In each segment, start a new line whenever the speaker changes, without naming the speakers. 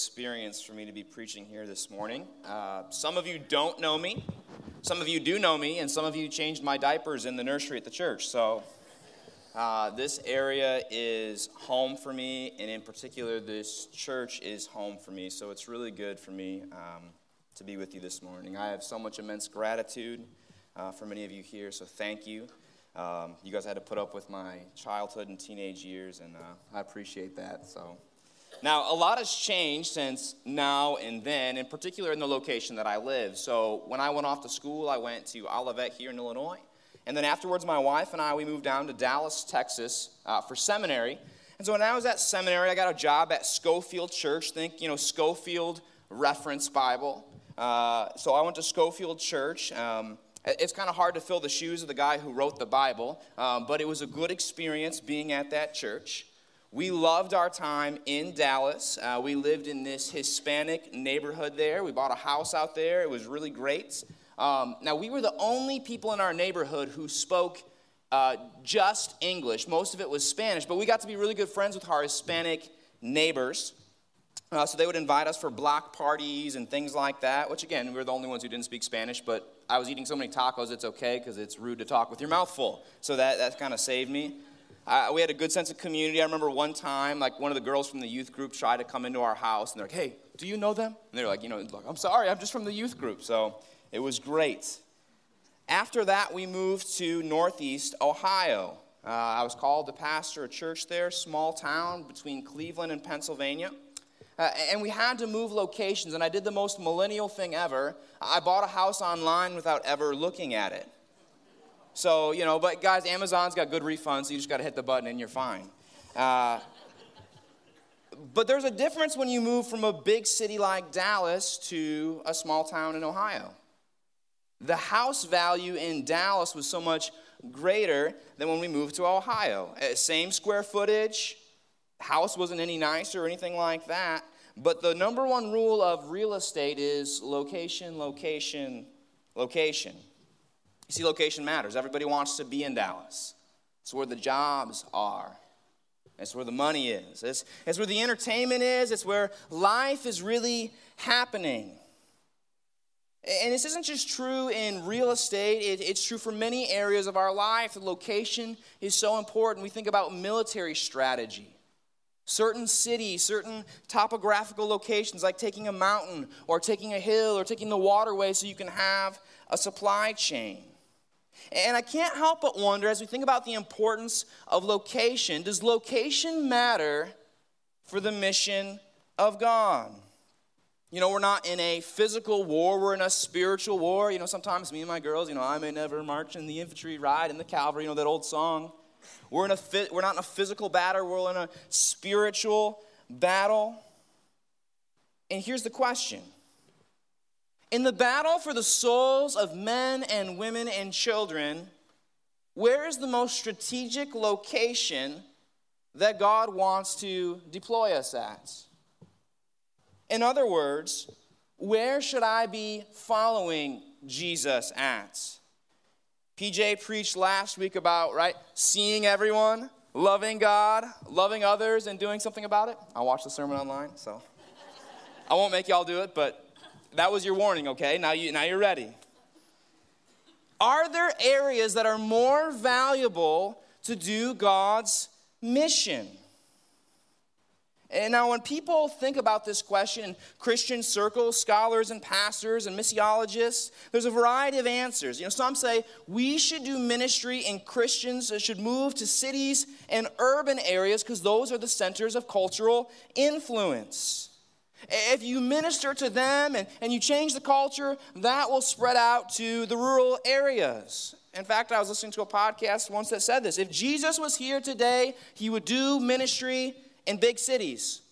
experience for me to be preaching here this morning. Uh, some of you don't know me, some of you do know me, and some of you changed my diapers in the nursery at the church. So, uh, this area is home for me, and in particular, this church is home for me. So, it's really good for me um, to be with you this morning. I have so much immense gratitude uh, for many of you here, so thank you. Um, you guys had to put up with my childhood and teenage years, and uh, I appreciate that. So, now a lot has changed since now and then, in particular in the location that I live. So, when I went off to school, I went to Olivet here in Illinois, and then afterwards, my wife and I we moved down to Dallas, Texas, uh, for seminary. And so, when I was at seminary, I got a job at Scofield Church. Think, you know, Scofield Reference Bible. Uh, so I went to Scofield Church. Um, it's kind of hard to fill the shoes of the guy who wrote the Bible, um, but it was a good experience being at that church. We loved our time in Dallas. Uh, we lived in this Hispanic neighborhood there. We bought a house out there. It was really great. Um, now, we were the only people in our neighborhood who spoke uh, just English. Most of it was Spanish, but we got to be really good friends with our Hispanic neighbors. Uh, so they would invite us for block parties and things like that, which again, we were the only ones who didn't speak Spanish, but I was eating so many tacos, it's okay because it's rude to talk with your mouth full. So that, that kind of saved me. Uh, we had a good sense of community. I remember one time, like one of the girls from the youth group tried to come into our house, and they're like, hey, do you know them? And they're like, you know, like, I'm sorry, I'm just from the youth group. So it was great. After that, we moved to Northeast Ohio. Uh, I was called to pastor a church there, small town between Cleveland and Pennsylvania. Uh, and we had to move locations, and I did the most millennial thing ever. I bought a house online without ever looking at it. So, you know, but guys, Amazon's got good refunds, so you just got to hit the button and you're fine. Uh, but there's a difference when you move from a big city like Dallas to a small town in Ohio. The house value in Dallas was so much greater than when we moved to Ohio. Uh, same square footage, house wasn't any nicer or anything like that. But the number one rule of real estate is location, location, location. You see, location matters. Everybody wants to be in Dallas. It's where the jobs are. It's where the money is. It's, it's where the entertainment is. It's where life is really happening. And this isn't just true in real estate, it, it's true for many areas of our life. The location is so important. We think about military strategy. Certain cities, certain topographical locations, like taking a mountain or taking a hill or taking the waterway so you can have a supply chain. And I can't help but wonder as we think about the importance of location, does location matter for the mission of God? You know, we're not in a physical war, we're in a spiritual war. You know, sometimes me and my girls, you know, I may never march in the infantry, ride in the cavalry, you know, that old song. We're, in a, we're not in a physical battle, we're in a spiritual battle. And here's the question In the battle for the souls of men and women and children, where is the most strategic location that God wants to deploy us at? In other words, where should I be following Jesus at? PJ preached last week about, right, seeing everyone, loving God, loving others, and doing something about it. I watched the sermon online, so I won't make y'all do it, but that was your warning, okay? Now, you, now you're ready. Are there areas that are more valuable to do God's mission? And now, when people think about this question in Christian circles, scholars and pastors and missiologists, there's a variety of answers. You know, some say we should do ministry and Christians should move to cities and urban areas because those are the centers of cultural influence. If you minister to them and, and you change the culture, that will spread out to the rural areas. In fact, I was listening to a podcast once that said this if Jesus was here today, he would do ministry in big cities.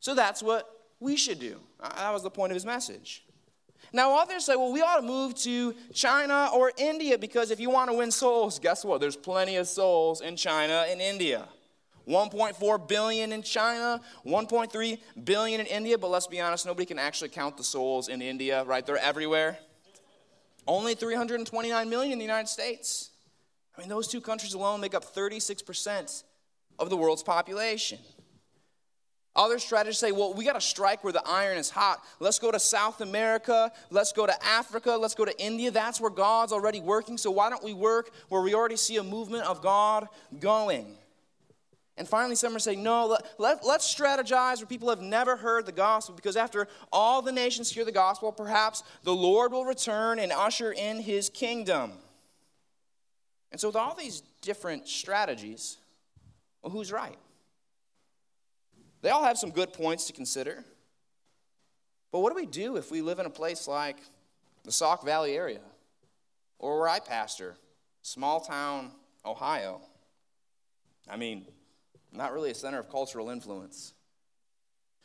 So that's what we should do. Uh, that was the point of his message. Now, others say, well, we ought to move to China or India because if you want to win souls, guess what? There's plenty of souls in China and India. 1.4 billion in China, 1.3 billion in India, but let's be honest, nobody can actually count the souls in India, right? They're everywhere. Only 329 million in the United States. I mean, those two countries alone make up 36% of the world's population. Other strategists say, well, we got to strike where the iron is hot. Let's go to South America. Let's go to Africa. Let's go to India. That's where God's already working. So why don't we work where we already see a movement of God going? And finally, some are saying, no, let, let, let's strategize where people have never heard the gospel because after all the nations hear the gospel, perhaps the Lord will return and usher in his kingdom. And so, with all these different strategies, well, who's right? They all have some good points to consider. But what do we do if we live in a place like the Sauk Valley area or where I pastor, small town Ohio? I mean, not really a center of cultural influence.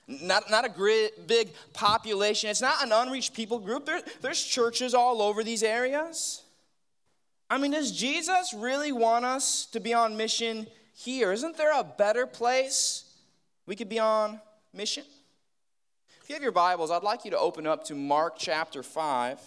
Not, not a great, big population. It's not an unreached people group. There, there's churches all over these areas. I mean, does Jesus really want us to be on mission here? Isn't there a better place we could be on mission. If you have your Bibles, I'd like you to open up to Mark chapter 5.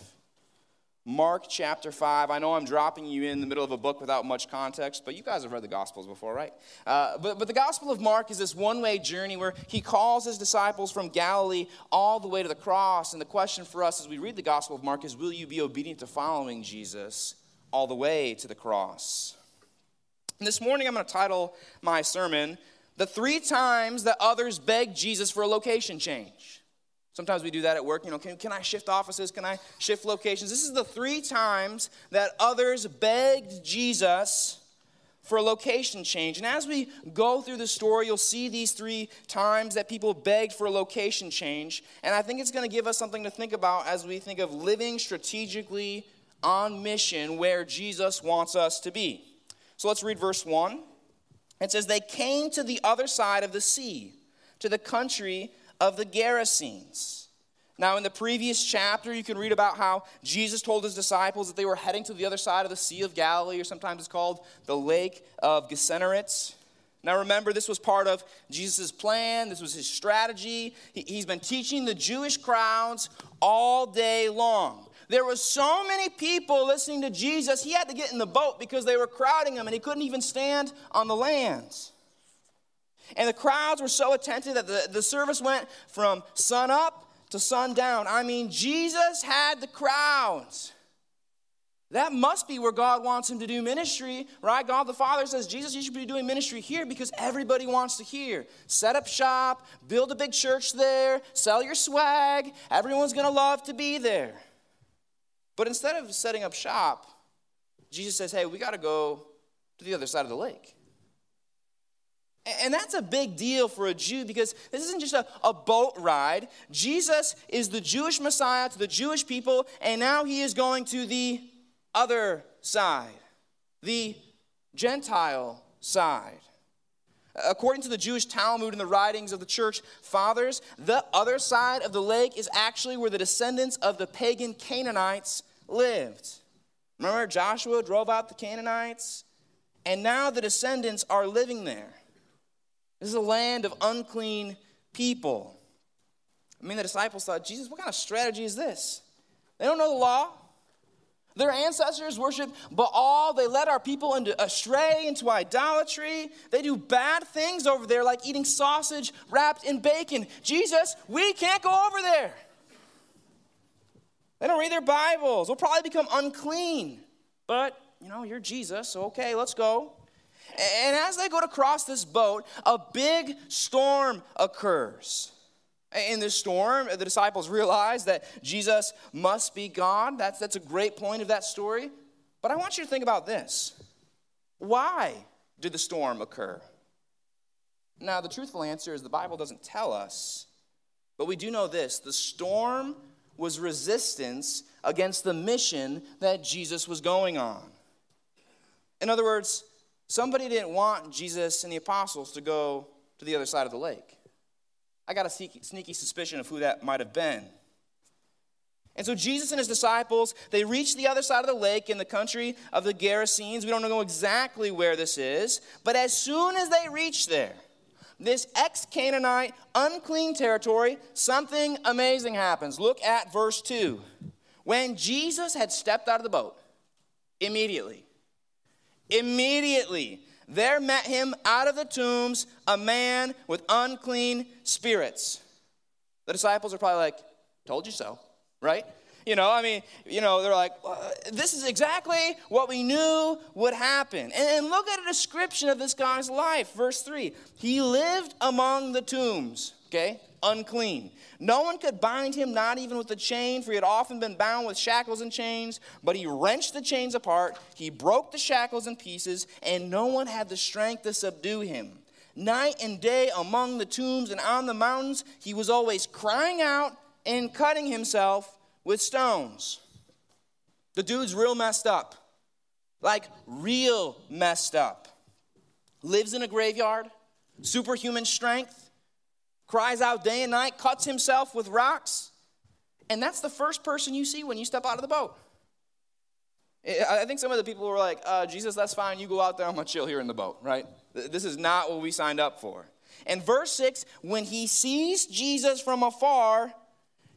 Mark chapter 5. I know I'm dropping you in the middle of a book without much context, but you guys have read the Gospels before, right? Uh, but, but the Gospel of Mark is this one way journey where he calls his disciples from Galilee all the way to the cross. And the question for us as we read the Gospel of Mark is will you be obedient to following Jesus all the way to the cross? And this morning I'm going to title my sermon, the three times that others begged Jesus for a location change. Sometimes we do that at work. You know, can, can I shift offices? Can I shift locations? This is the three times that others begged Jesus for a location change. And as we go through the story, you'll see these three times that people begged for a location change. And I think it's going to give us something to think about as we think of living strategically on mission where Jesus wants us to be. So let's read verse 1. It says, They came to the other side of the sea, to the country of the Gerasenes. Now, in the previous chapter, you can read about how Jesus told his disciples that they were heading to the other side of the Sea of Galilee, or sometimes it's called the Lake of Gennesaret. Now, remember, this was part of Jesus' plan. This was his strategy. He's been teaching the Jewish crowds all day long. There were so many people listening to Jesus, he had to get in the boat because they were crowding him and he couldn't even stand on the land. And the crowds were so attentive that the, the service went from sun up to sundown. I mean, Jesus had the crowds. That must be where God wants him to do ministry, right? God the Father says, Jesus, you should be doing ministry here because everybody wants to hear. Set up shop, build a big church there, sell your swag. Everyone's going to love to be there. But instead of setting up shop, Jesus says, hey, we got to go to the other side of the lake. And that's a big deal for a Jew because this isn't just a, a boat ride. Jesus is the Jewish Messiah to the Jewish people, and now he is going to the other side, the Gentile side. According to the Jewish Talmud and the writings of the church fathers, the other side of the lake is actually where the descendants of the pagan Canaanites lived. Remember, Joshua drove out the Canaanites, and now the descendants are living there. This is a land of unclean people. I mean, the disciples thought, Jesus, what kind of strategy is this? They don't know the law. Their ancestors worship Baal. They led our people into astray, into idolatry. They do bad things over there, like eating sausage wrapped in bacon. Jesus, we can't go over there. They don't read their Bibles. They'll probably become unclean. But, you know, you're Jesus, so okay, let's go. And as they go to cross this boat, a big storm occurs. In this storm, the disciples realize that Jesus must be God. That's, that's a great point of that story. But I want you to think about this why did the storm occur? Now, the truthful answer is the Bible doesn't tell us, but we do know this the storm was resistance against the mission that Jesus was going on. In other words, somebody didn't want Jesus and the apostles to go to the other side of the lake. I got a sneaky, suspicion of who that might have been. And so Jesus and his disciples, they reach the other side of the lake in the country of the Gerasenes. We don't know exactly where this is, but as soon as they reach there, this ex Canaanite, unclean territory, something amazing happens. Look at verse 2. When Jesus had stepped out of the boat, immediately, immediately, there met him out of the tombs a man with unclean spirits. The disciples are probably like, Told you so, right? You know, I mean, you know, they're like, this is exactly what we knew would happen. And look at a description of this guy's life. Verse 3 He lived among the tombs, okay? Unclean. No one could bind him, not even with a chain, for he had often been bound with shackles and chains. But he wrenched the chains apart, he broke the shackles in pieces, and no one had the strength to subdue him. Night and day among the tombs and on the mountains, he was always crying out and cutting himself with stones. The dude's real messed up. Like, real messed up. Lives in a graveyard, superhuman strength, cries out day and night, cuts himself with rocks. And that's the first person you see when you step out of the boat. I think some of the people were like, uh, Jesus, that's fine. You go out there. I'm going to chill here in the boat, right? This is not what we signed up for. And verse 6 when he sees Jesus from afar,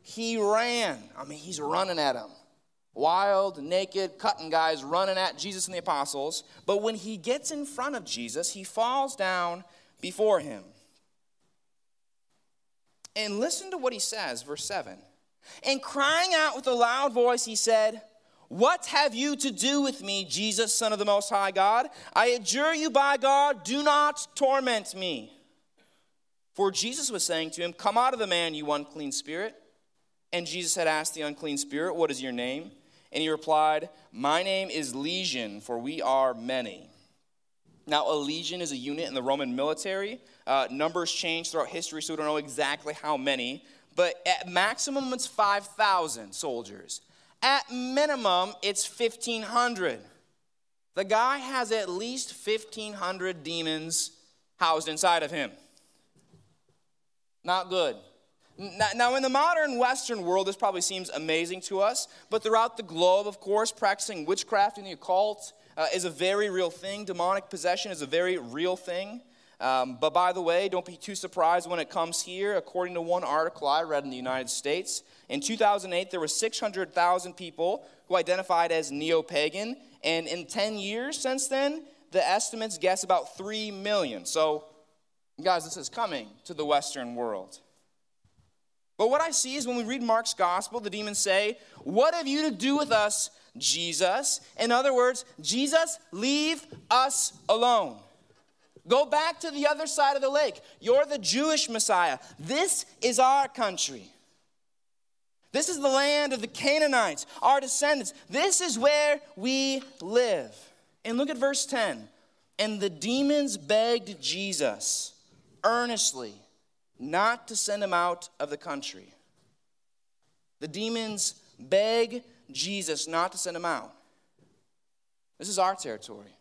he ran. I mean, he's running at him. Wild, naked, cutting guys running at Jesus and the apostles. But when he gets in front of Jesus, he falls down before him. And listen to what he says, verse 7. And crying out with a loud voice, he said, What have you to do with me, Jesus, Son of the Most High God? I adjure you by God, do not torment me. For Jesus was saying to him, Come out of the man, you unclean spirit. And Jesus had asked the unclean spirit, What is your name? And he replied, My name is Legion, for we are many. Now, a legion is a unit in the Roman military. Uh, numbers change throughout history, so we don't know exactly how many. But at maximum, it's 5,000 soldiers. At minimum, it's 1,500. The guy has at least 1,500 demons housed inside of him. Not good. Now, in the modern Western world, this probably seems amazing to us, but throughout the globe, of course, practicing witchcraft and the occult uh, is a very real thing. Demonic possession is a very real thing. Um, but by the way, don't be too surprised when it comes here. According to one article I read in the United States, in 2008, there were 600,000 people who identified as neo pagan, and in 10 years since then, the estimates guess about 3 million. So, guys, this is coming to the Western world. But what I see is when we read Mark's gospel, the demons say, What have you to do with us, Jesus? In other words, Jesus, leave us alone. Go back to the other side of the lake. You're the Jewish Messiah. This is our country. This is the land of the Canaanites, our descendants. This is where we live. And look at verse 10. And the demons begged Jesus earnestly not to send him out of the country. The demons beg Jesus not to send him out. This is our territory.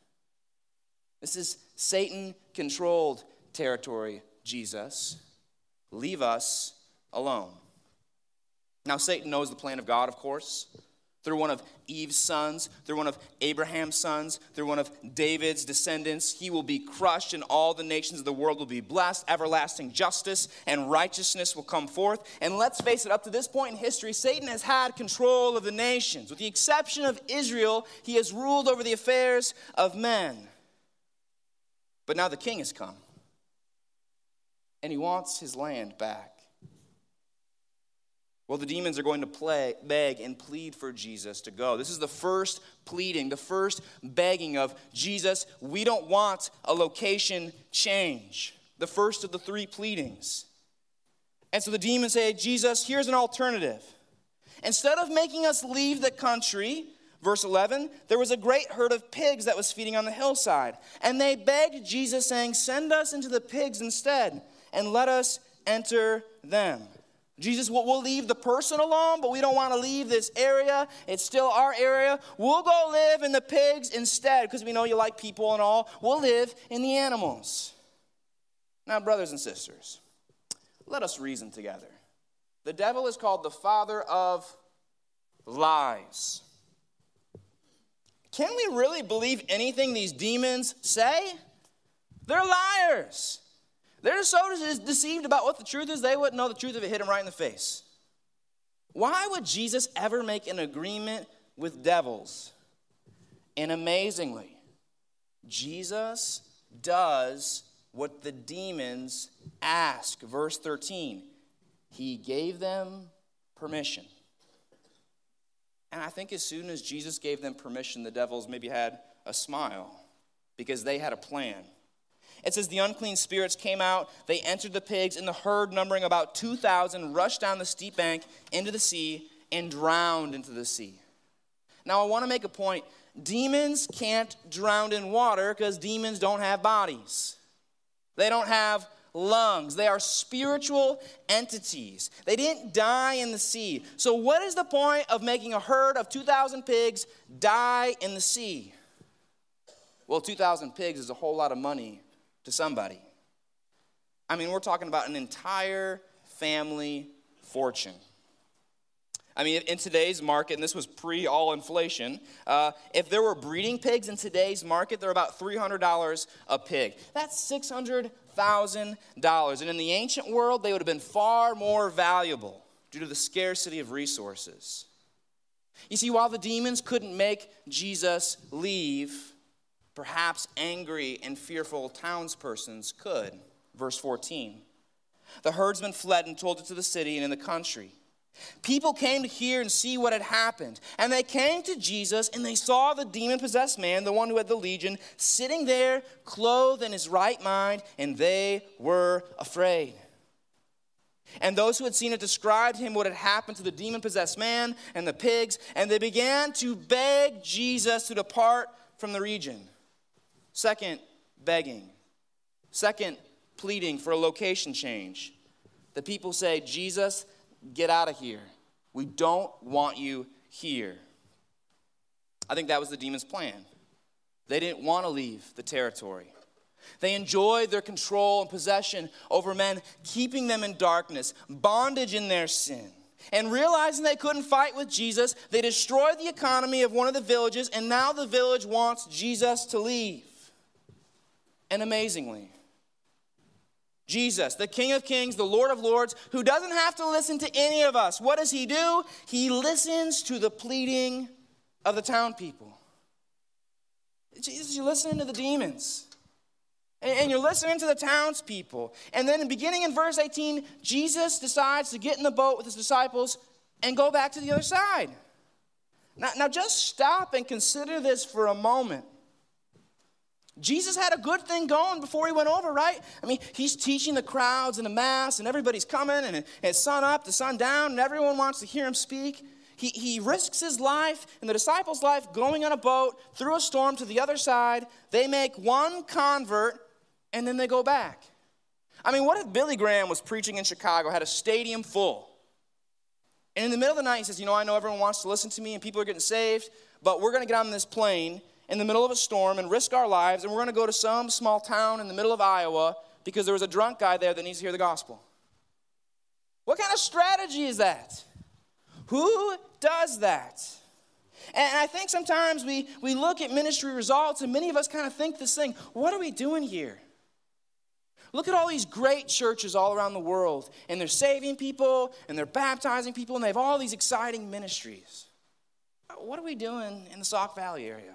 This is Satan controlled territory, Jesus. Leave us alone. Now, Satan knows the plan of God, of course through one of Eve's sons, through one of Abraham's sons, through one of David's descendants. He will be crushed, and all the nations of the world will be blessed. Everlasting justice and righteousness will come forth. And let's face it, up to this point in history, Satan has had control of the nations. With the exception of Israel, he has ruled over the affairs of men. But now the king has come, and he wants his land back. Well, the demons are going to play, beg and plead for Jesus to go. This is the first pleading, the first begging of Jesus, we don't want a location change. The first of the three pleadings. And so the demons say, Jesus, here's an alternative. Instead of making us leave the country, verse 11, there was a great herd of pigs that was feeding on the hillside. And they begged Jesus, saying, Send us into the pigs instead, and let us enter them. Jesus, we'll leave the person alone, but we don't want to leave this area. It's still our area. We'll go live in the pigs instead because we know you like people and all. We'll live in the animals. Now, brothers and sisters, let us reason together. The devil is called the father of lies. Can we really believe anything these demons say? They're liars. They're so deceived about what the truth is, they wouldn't know the truth if it hit them right in the face. Why would Jesus ever make an agreement with devils? And amazingly, Jesus does what the demons ask. Verse 13, he gave them permission. And I think as soon as Jesus gave them permission, the devils maybe had a smile because they had a plan. It says, The unclean spirits came out, they entered the pigs, and the herd, numbering about 2,000, rushed down the steep bank into the sea and drowned into the sea. Now, I want to make a point. Demons can't drown in water because demons don't have bodies. They don't have lungs. They are spiritual entities. They didn't die in the sea. So, what is the point of making a herd of 2,000 pigs die in the sea? Well, 2,000 pigs is a whole lot of money to somebody. I mean, we're talking about an entire family fortune. I mean, in today's market, and this was pre all inflation, uh, if there were breeding pigs in today's market, they're about $300 a pig. That's $600,000. And in the ancient world, they would have been far more valuable due to the scarcity of resources. You see, while the demons couldn't make Jesus leave, perhaps angry and fearful townspersons could. Verse 14 The herdsmen fled and told it to the city and in the country. People came to hear and see what had happened. And they came to Jesus and they saw the demon possessed man, the one who had the legion, sitting there, clothed in his right mind, and they were afraid. And those who had seen it described him what had happened to the demon possessed man and the pigs, and they began to beg Jesus to depart from the region. Second, begging. Second, pleading for a location change. The people say, Jesus, Get out of here. We don't want you here. I think that was the demon's plan. They didn't want to leave the territory. They enjoyed their control and possession over men, keeping them in darkness, bondage in their sin. And realizing they couldn't fight with Jesus, they destroyed the economy of one of the villages, and now the village wants Jesus to leave. And amazingly, Jesus, the King of Kings, the Lord of Lords, who doesn't have to listen to any of us. What does he do? He listens to the pleading of the town people. Jesus, you're listening to the demons. And you're listening to the townspeople. And then, beginning in verse 18, Jesus decides to get in the boat with his disciples and go back to the other side. Now, now just stop and consider this for a moment. Jesus had a good thing going before he went over, right? I mean, he's teaching the crowds and the mass, and everybody's coming, and it's sun up, the sun down, and everyone wants to hear him speak. He, he risks his life and the disciples' life going on a boat through a storm to the other side. They make one convert, and then they go back. I mean, what if Billy Graham was preaching in Chicago, had a stadium full, and in the middle of the night he says, You know, I know everyone wants to listen to me, and people are getting saved, but we're going to get on this plane in the middle of a storm and risk our lives, and we're going to go to some small town in the middle of Iowa because there was a drunk guy there that needs to hear the gospel. What kind of strategy is that? Who does that? And I think sometimes we, we look at ministry results, and many of us kind of think this thing what are we doing here? Look at all these great churches all around the world, and they're saving people, and they're baptizing people, and they have all these exciting ministries. What are we doing in the Sauk Valley area?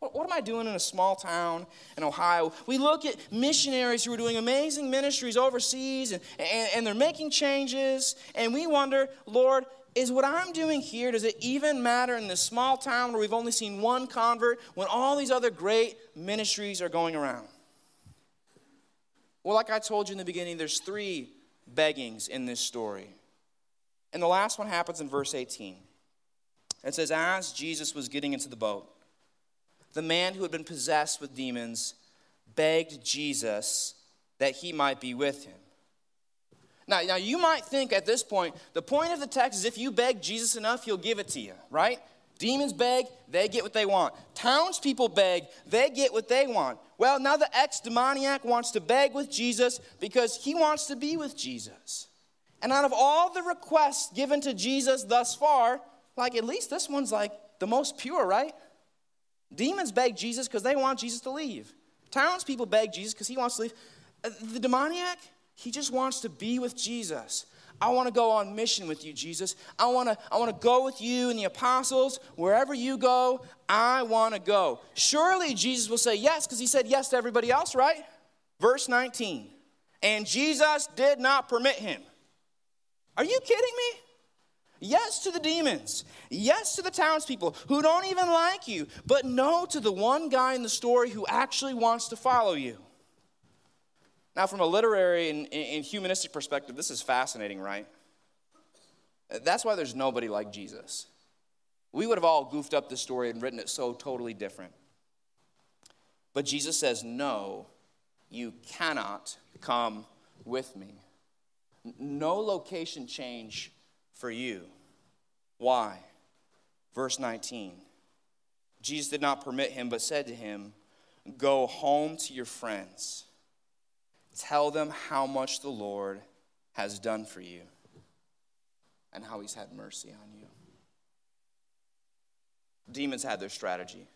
What, what, am I doing in a small town in Ohio? We look at missionaries who are doing amazing ministries overseas and, and, and they're making changes, and we wonder, Lord, is what I'm doing here, does it even matter in this small town where we've only seen one convert when all these other great ministries are going around? Well, like I told you in the beginning, there's three beggings in this story. And the last one happens in verse 18. It says, As Jesus was getting into the boat, the man who had been possessed with demons begged Jesus that he might be with him. Now, now, you might think at this point, the point of the text is if you beg Jesus enough, he'll give it to you, right? Demons beg, they get what they want. Townspeople beg, they get what they want. Well, now the ex demoniac wants to beg with Jesus because he wants to be with Jesus. And out of all the requests given to Jesus thus far, like at least this one's like the most pure, right? Demons beg Jesus because they want Jesus to leave. Townspeople beg Jesus because he wants to leave. Uh, the demoniac, he just wants to be with Jesus. I want to go on mission with you, Jesus. I want to I want to go with you and the apostles. Wherever you go, I want to go. Surely Jesus will say yes because he said yes to everybody else, right? Verse 19. And Jesus did not permit him. Are you kidding me? Yes to the demons. Yes to the townspeople who don't even like you. But no to the one guy in the story who actually wants to follow you. Now, from a literary and, and humanistic perspective, this is fascinating, right? That's why there's nobody like Jesus. We would have all goofed up the story and written it so totally different. But Jesus says, No, you cannot come with me. No location change for you. Why? Verse 19. Jesus did not permit him, but said to him, Go home to your friends. Tell them how much the Lord has done for you and how he's had mercy on you. Demons had their strategy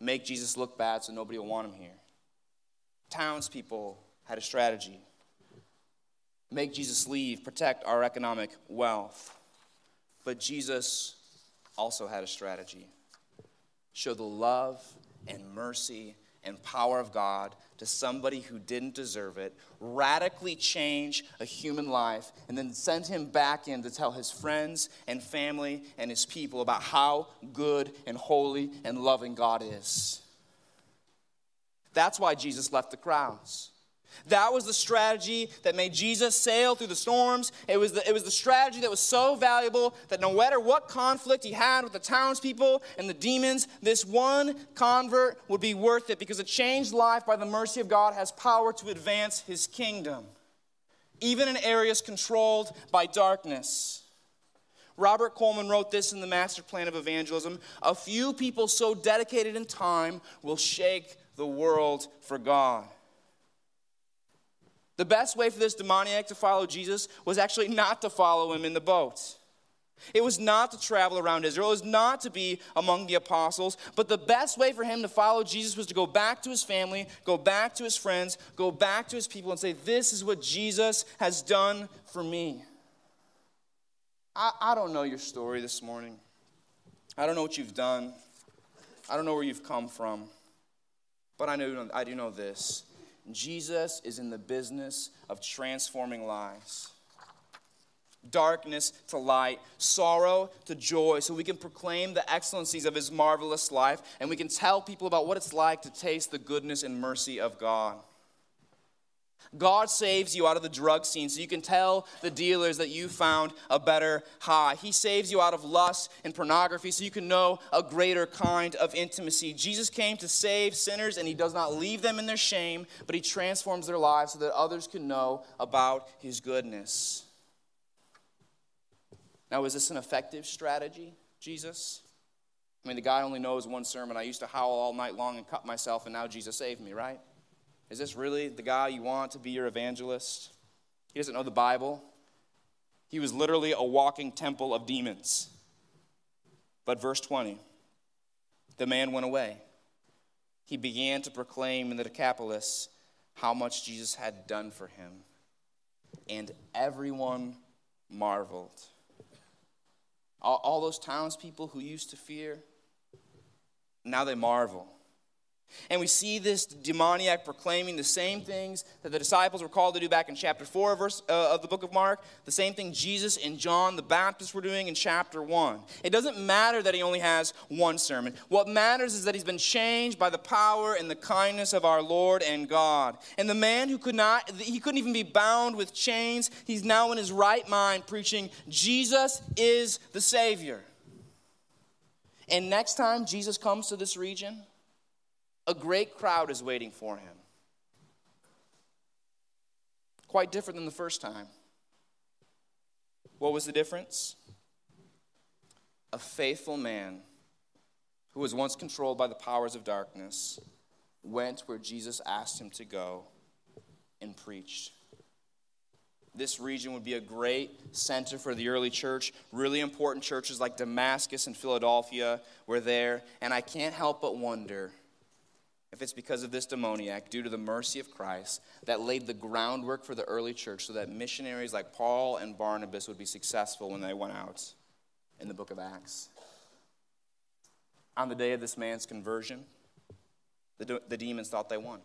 make Jesus look bad so nobody will want him here. Townspeople had a strategy make Jesus leave, protect our economic wealth. But Jesus also had a strategy show the love and mercy and power of God to somebody who didn't deserve it, radically change a human life, and then send him back in to tell his friends and family and his people about how good and holy and loving God is. That's why Jesus left the crowds. That was the strategy that made Jesus sail through the storms. It was the, it was the strategy that was so valuable that no matter what conflict he had with the townspeople and the demons, this one convert would be worth it because a changed life by the mercy of God has power to advance his kingdom, even in areas controlled by darkness. Robert Coleman wrote this in the Master Plan of Evangelism A few people so dedicated in time will shake the world for God. The best way for this demoniac to follow Jesus was actually not to follow him in the boat. It was not to travel around Israel. It was not to be among the apostles. But the best way for him to follow Jesus was to go back to his family, go back to his friends, go back to his people, and say, This is what Jesus has done for me. I, I don't know your story this morning. I don't know what you've done. I don't know where you've come from. But I, know, I do know this Jesus is in the business of transforming lives. Darkness to light, sorrow to joy, so we can proclaim the excellencies of his marvelous life and we can tell people about what it's like to taste the goodness and mercy of God. God saves you out of the drug scene so you can tell the dealers that you found a better high. He saves you out of lust and pornography so you can know a greater kind of intimacy. Jesus came to save sinners and he does not leave them in their shame, but he transforms their lives so that others can know about his goodness. Now, is this an effective strategy, Jesus? I mean, the guy only knows one sermon. I used to howl all night long and cut myself, and now Jesus saved me, right? Is this really the guy you want to be your evangelist? He doesn't know the Bible. He was literally a walking temple of demons. But verse 20 the man went away. He began to proclaim in the Decapolis how much Jesus had done for him, and everyone marveled. All, all those townspeople who used to fear, now they marvel. And we see this demoniac proclaiming the same things that the disciples were called to do back in chapter 4 verse, uh, of the book of Mark, the same thing Jesus and John the Baptist were doing in chapter 1. It doesn't matter that he only has one sermon. What matters is that he's been changed by the power and the kindness of our Lord and God. And the man who could not, he couldn't even be bound with chains, he's now in his right mind preaching, Jesus is the Savior. And next time Jesus comes to this region, a great crowd is waiting for him. Quite different than the first time. What was the difference? A faithful man who was once controlled by the powers of darkness went where Jesus asked him to go and preached. This region would be a great center for the early church. Really important churches like Damascus and Philadelphia were there. And I can't help but wonder if it's because of this demoniac, due to the mercy of Christ, that laid the groundwork for the early church so that missionaries like Paul and Barnabas would be successful when they went out in the book of Acts. On the day of this man's conversion, the, the demons thought they won.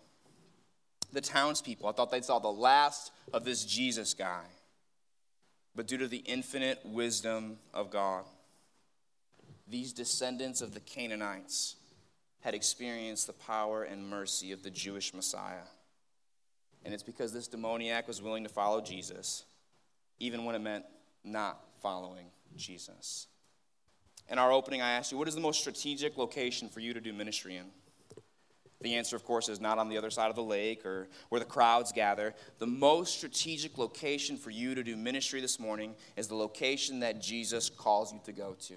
The townspeople, I thought they saw the last of this Jesus guy. But due to the infinite wisdom of God, these descendants of the Canaanites, had experienced the power and mercy of the Jewish Messiah. And it's because this demoniac was willing to follow Jesus, even when it meant not following Jesus. In our opening, I asked you, what is the most strategic location for you to do ministry in? The answer, of course, is not on the other side of the lake or where the crowds gather. The most strategic location for you to do ministry this morning is the location that Jesus calls you to go to.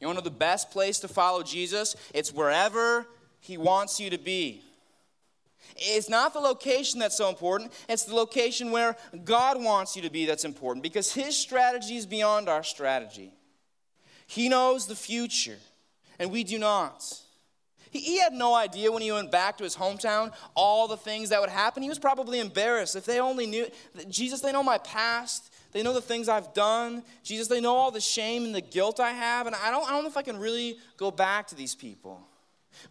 You want to know the best place to follow Jesus? It's wherever he wants you to be. It's not the location that's so important, it's the location where God wants you to be that's important because his strategy is beyond our strategy. He knows the future, and we do not. He, had no idea when he went back to his hometown all the things that would happen. He was probably embarrassed. If they only knew, Jesus, they know my past. They know the things I've done. Jesus, they know all the shame and the guilt I have. And I don't, I don't know if I can really go back to these people.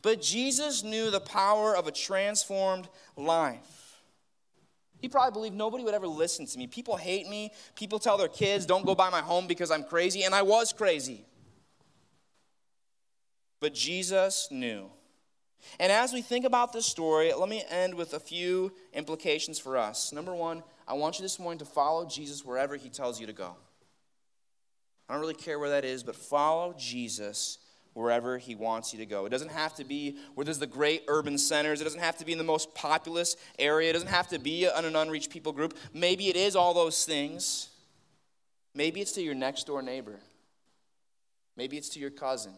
But Jesus knew the power of a transformed life. He probably believed nobody would ever listen to me. People hate me. People tell their kids, don't go by my home because I'm crazy. And I was crazy. But Jesus knew. And as we think about this story, let me end with a few implications for us. Number one, I want you this morning to follow Jesus wherever he tells you to go. I don't really care where that is, but follow Jesus wherever he wants you to go. It doesn't have to be where there's the great urban centers. It doesn't have to be in the most populous area. It doesn't have to be an unreached people group. Maybe it is all those things. Maybe it's to your next door neighbor. Maybe it's to your cousin.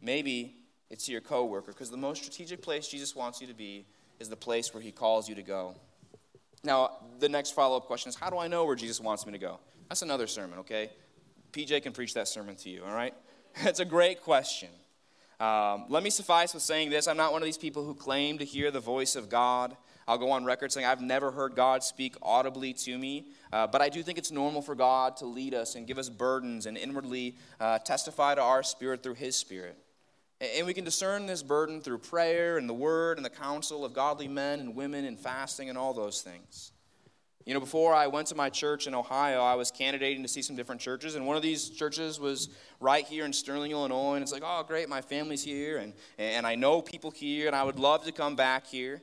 Maybe it's to your coworker because the most strategic place Jesus wants you to be is the place where he calls you to go. Now, the next follow up question is how do I know where Jesus wants me to go? That's another sermon, okay? PJ can preach that sermon to you, all right? That's a great question. Um, let me suffice with saying this I'm not one of these people who claim to hear the voice of God. I'll go on record saying I've never heard God speak audibly to me, uh, but I do think it's normal for God to lead us and give us burdens and inwardly uh, testify to our spirit through His Spirit. And we can discern this burden through prayer and the word and the counsel of godly men and women and fasting and all those things. You know, before I went to my church in Ohio, I was candidating to see some different churches, and one of these churches was right here in Sterling, Illinois. And it's like, oh, great, my family's here, and, and I know people here, and I would love to come back here.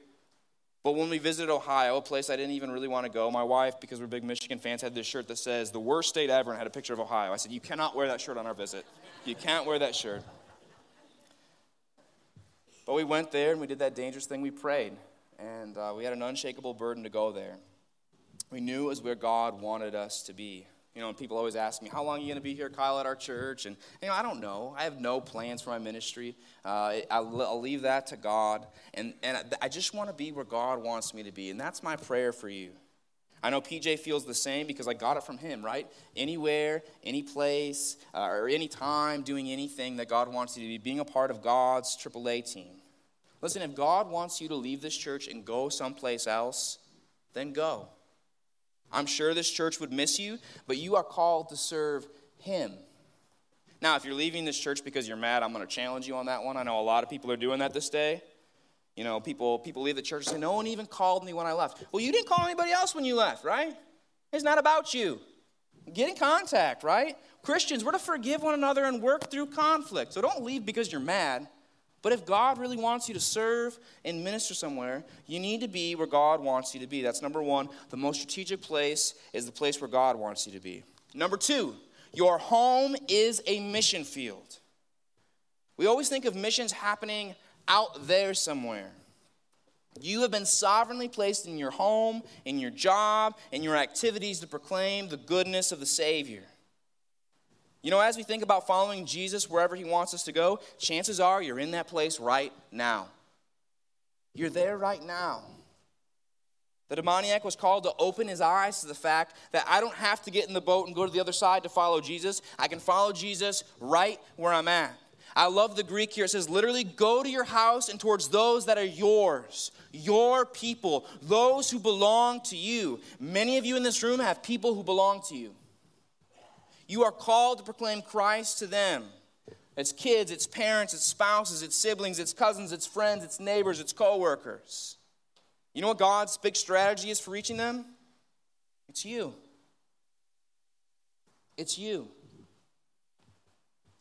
But when we visited Ohio, a place I didn't even really want to go, my wife, because we're big Michigan fans, had this shirt that says, the worst state ever, and had a picture of Ohio. I said, you cannot wear that shirt on our visit. You can't wear that shirt. But we went there and we did that dangerous thing. We prayed. And uh, we had an unshakable burden to go there. We knew it was where God wanted us to be. You know, people always ask me, How long are you going to be here, Kyle, at our church? And, you know, I don't know. I have no plans for my ministry. Uh, I'll, I'll, leave that to God. And, and I just want to be where God wants me to be. And that's my prayer for you. I know PJ feels the same because I got it from him, right? Anywhere, any place, uh, or any time, doing anything that God wants you to be, being a part of God's AAA team. Listen, if God wants you to leave this church and go someplace else, then go. I'm sure this church would miss you, but you are called to serve Him. Now, if you're leaving this church because you're mad, I'm going to challenge you on that one. I know a lot of people are doing that this day. You know, people, people leave the church and say, No one even called me when I left. Well, you didn't call anybody else when you left, right? It's not about you. Get in contact, right? Christians, we're to forgive one another and work through conflict. So don't leave because you're mad. But if God really wants you to serve and minister somewhere, you need to be where God wants you to be. That's number one. The most strategic place is the place where God wants you to be. Number two, your home is a mission field. We always think of missions happening out there somewhere. You have been sovereignly placed in your home, in your job, in your activities to proclaim the goodness of the Savior. You know, as we think about following Jesus wherever he wants us to go, chances are you're in that place right now. You're there right now. The demoniac was called to open his eyes to the fact that I don't have to get in the boat and go to the other side to follow Jesus. I can follow Jesus right where I'm at. I love the Greek here. It says literally, go to your house and towards those that are yours, your people, those who belong to you. Many of you in this room have people who belong to you. You are called to proclaim Christ to them. It's kids, it's parents, it's spouses, it's siblings, it's cousins, it's friends, it's neighbors, it's coworkers. You know what God's big strategy is for reaching them? It's you. It's you.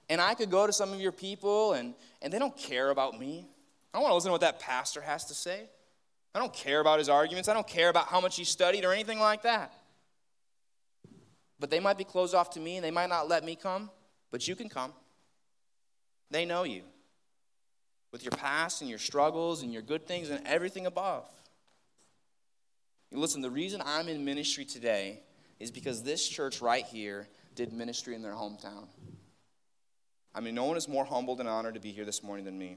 And I could go to some of your people and, and they don't care about me. I don't want to listen to what that pastor has to say. I don't care about his arguments. I don't care about how much he studied or anything like that. But they might be closed off to me and they might not let me come, but you can come. They know you with your past and your struggles and your good things and everything above. Listen, the reason I'm in ministry today is because this church right here did ministry in their hometown. I mean, no one is more humbled and honored to be here this morning than me.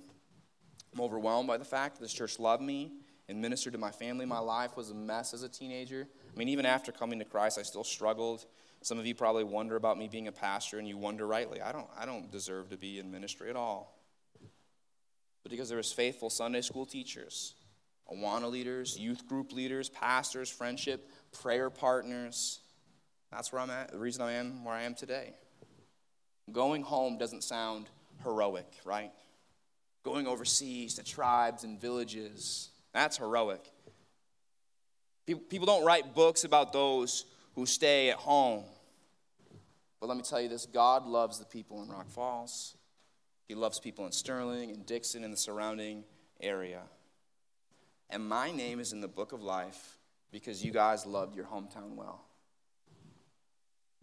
I'm overwhelmed by the fact that this church loved me and ministered to my family. My life was a mess as a teenager. I mean, even after coming to Christ, I still struggled. Some of you probably wonder about me being a pastor, and you wonder rightly. I don't, I don't deserve to be in ministry at all. But because there was faithful Sunday school teachers, Awana leaders, youth group leaders, pastors, friendship, prayer partners, that's where I'm at. The reason I am where I am today. Going home doesn't sound heroic, right? Going overseas to tribes and villages, that's heroic. People don't write books about those who stay at home. But let me tell you this God loves the people in Rock Falls, He loves people in Sterling and Dixon and the surrounding area. And my name is in the book of life because you guys loved your hometown well.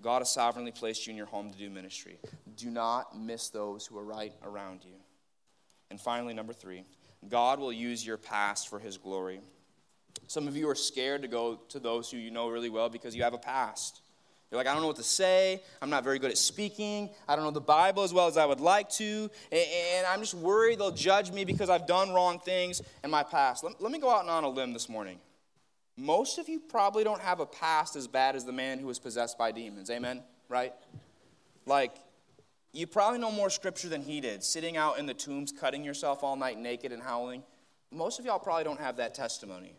God has sovereignly placed you in your home to do ministry. Do not miss those who are right around you. And finally, number three, God will use your past for his glory. Some of you are scared to go to those who you know really well because you have a past. You're like, I don't know what to say. I'm not very good at speaking. I don't know the Bible as well as I would like to. And I'm just worried they'll judge me because I've done wrong things in my past. Let, me go out and on a limb this morning most of you probably don't have a past as bad as the man who was possessed by demons. Amen? Right? Like, you probably know more scripture than he did, sitting out in the tombs, cutting yourself all night naked and howling. Most of y'all probably don't have that testimony.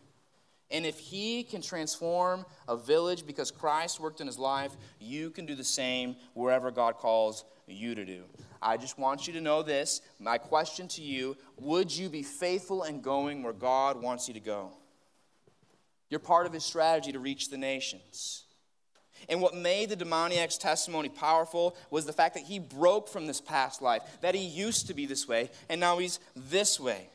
And if he can transform a village because Christ worked in his life, you can do the same wherever God calls you to do. I just want you to know this. My question to you would you be faithful in going where God wants you to go? You're part of his strategy to reach the nations. And what made the demoniac's testimony powerful was the fact that he broke from this past life, that he used to be this way, and now he's this way.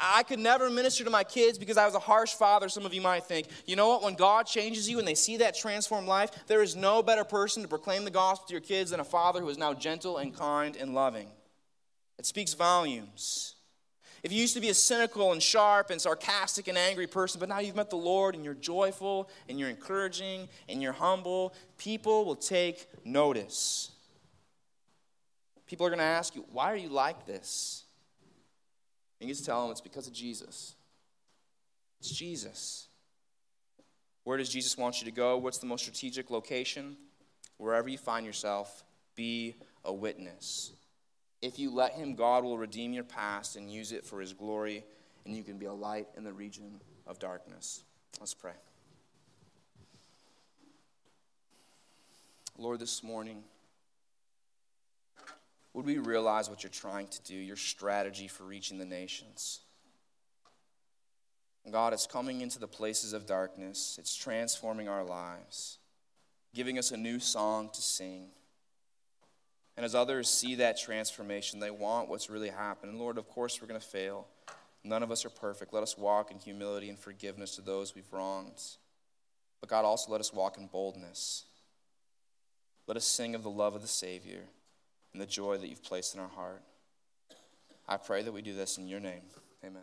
I could never minister to my kids because I was a harsh father, some of you might think. You know what? When God changes you and they see that transformed life, there is no better person to proclaim the gospel to your kids than a father who is now gentle and kind and loving. It speaks volumes. If you used to be a cynical and sharp and sarcastic and angry person, but now you've met the Lord and you're joyful and you're encouraging and you're humble, people will take notice. People are going to ask you, why are you like this? And you just tell them it's because of Jesus. It's Jesus. Where does Jesus want you to go? What's the most strategic location? Wherever you find yourself, be a witness. If you let Him, God will redeem your past and use it for His glory, and you can be a light in the region of darkness. Let's pray. Lord, this morning, would we realize what you're trying to do, your strategy for reaching the nations? God, it's coming into the places of darkness, it's transforming our lives, giving us a new song to sing. And as others see that transformation, they want what's really happened. And Lord, of course, we're going to fail. None of us are perfect. Let us walk in humility and forgiveness to those we've wronged. But God, also let us walk in boldness. Let us sing of the love of the Savior and the joy that you've placed in our heart. I pray that we do this in your name. Amen.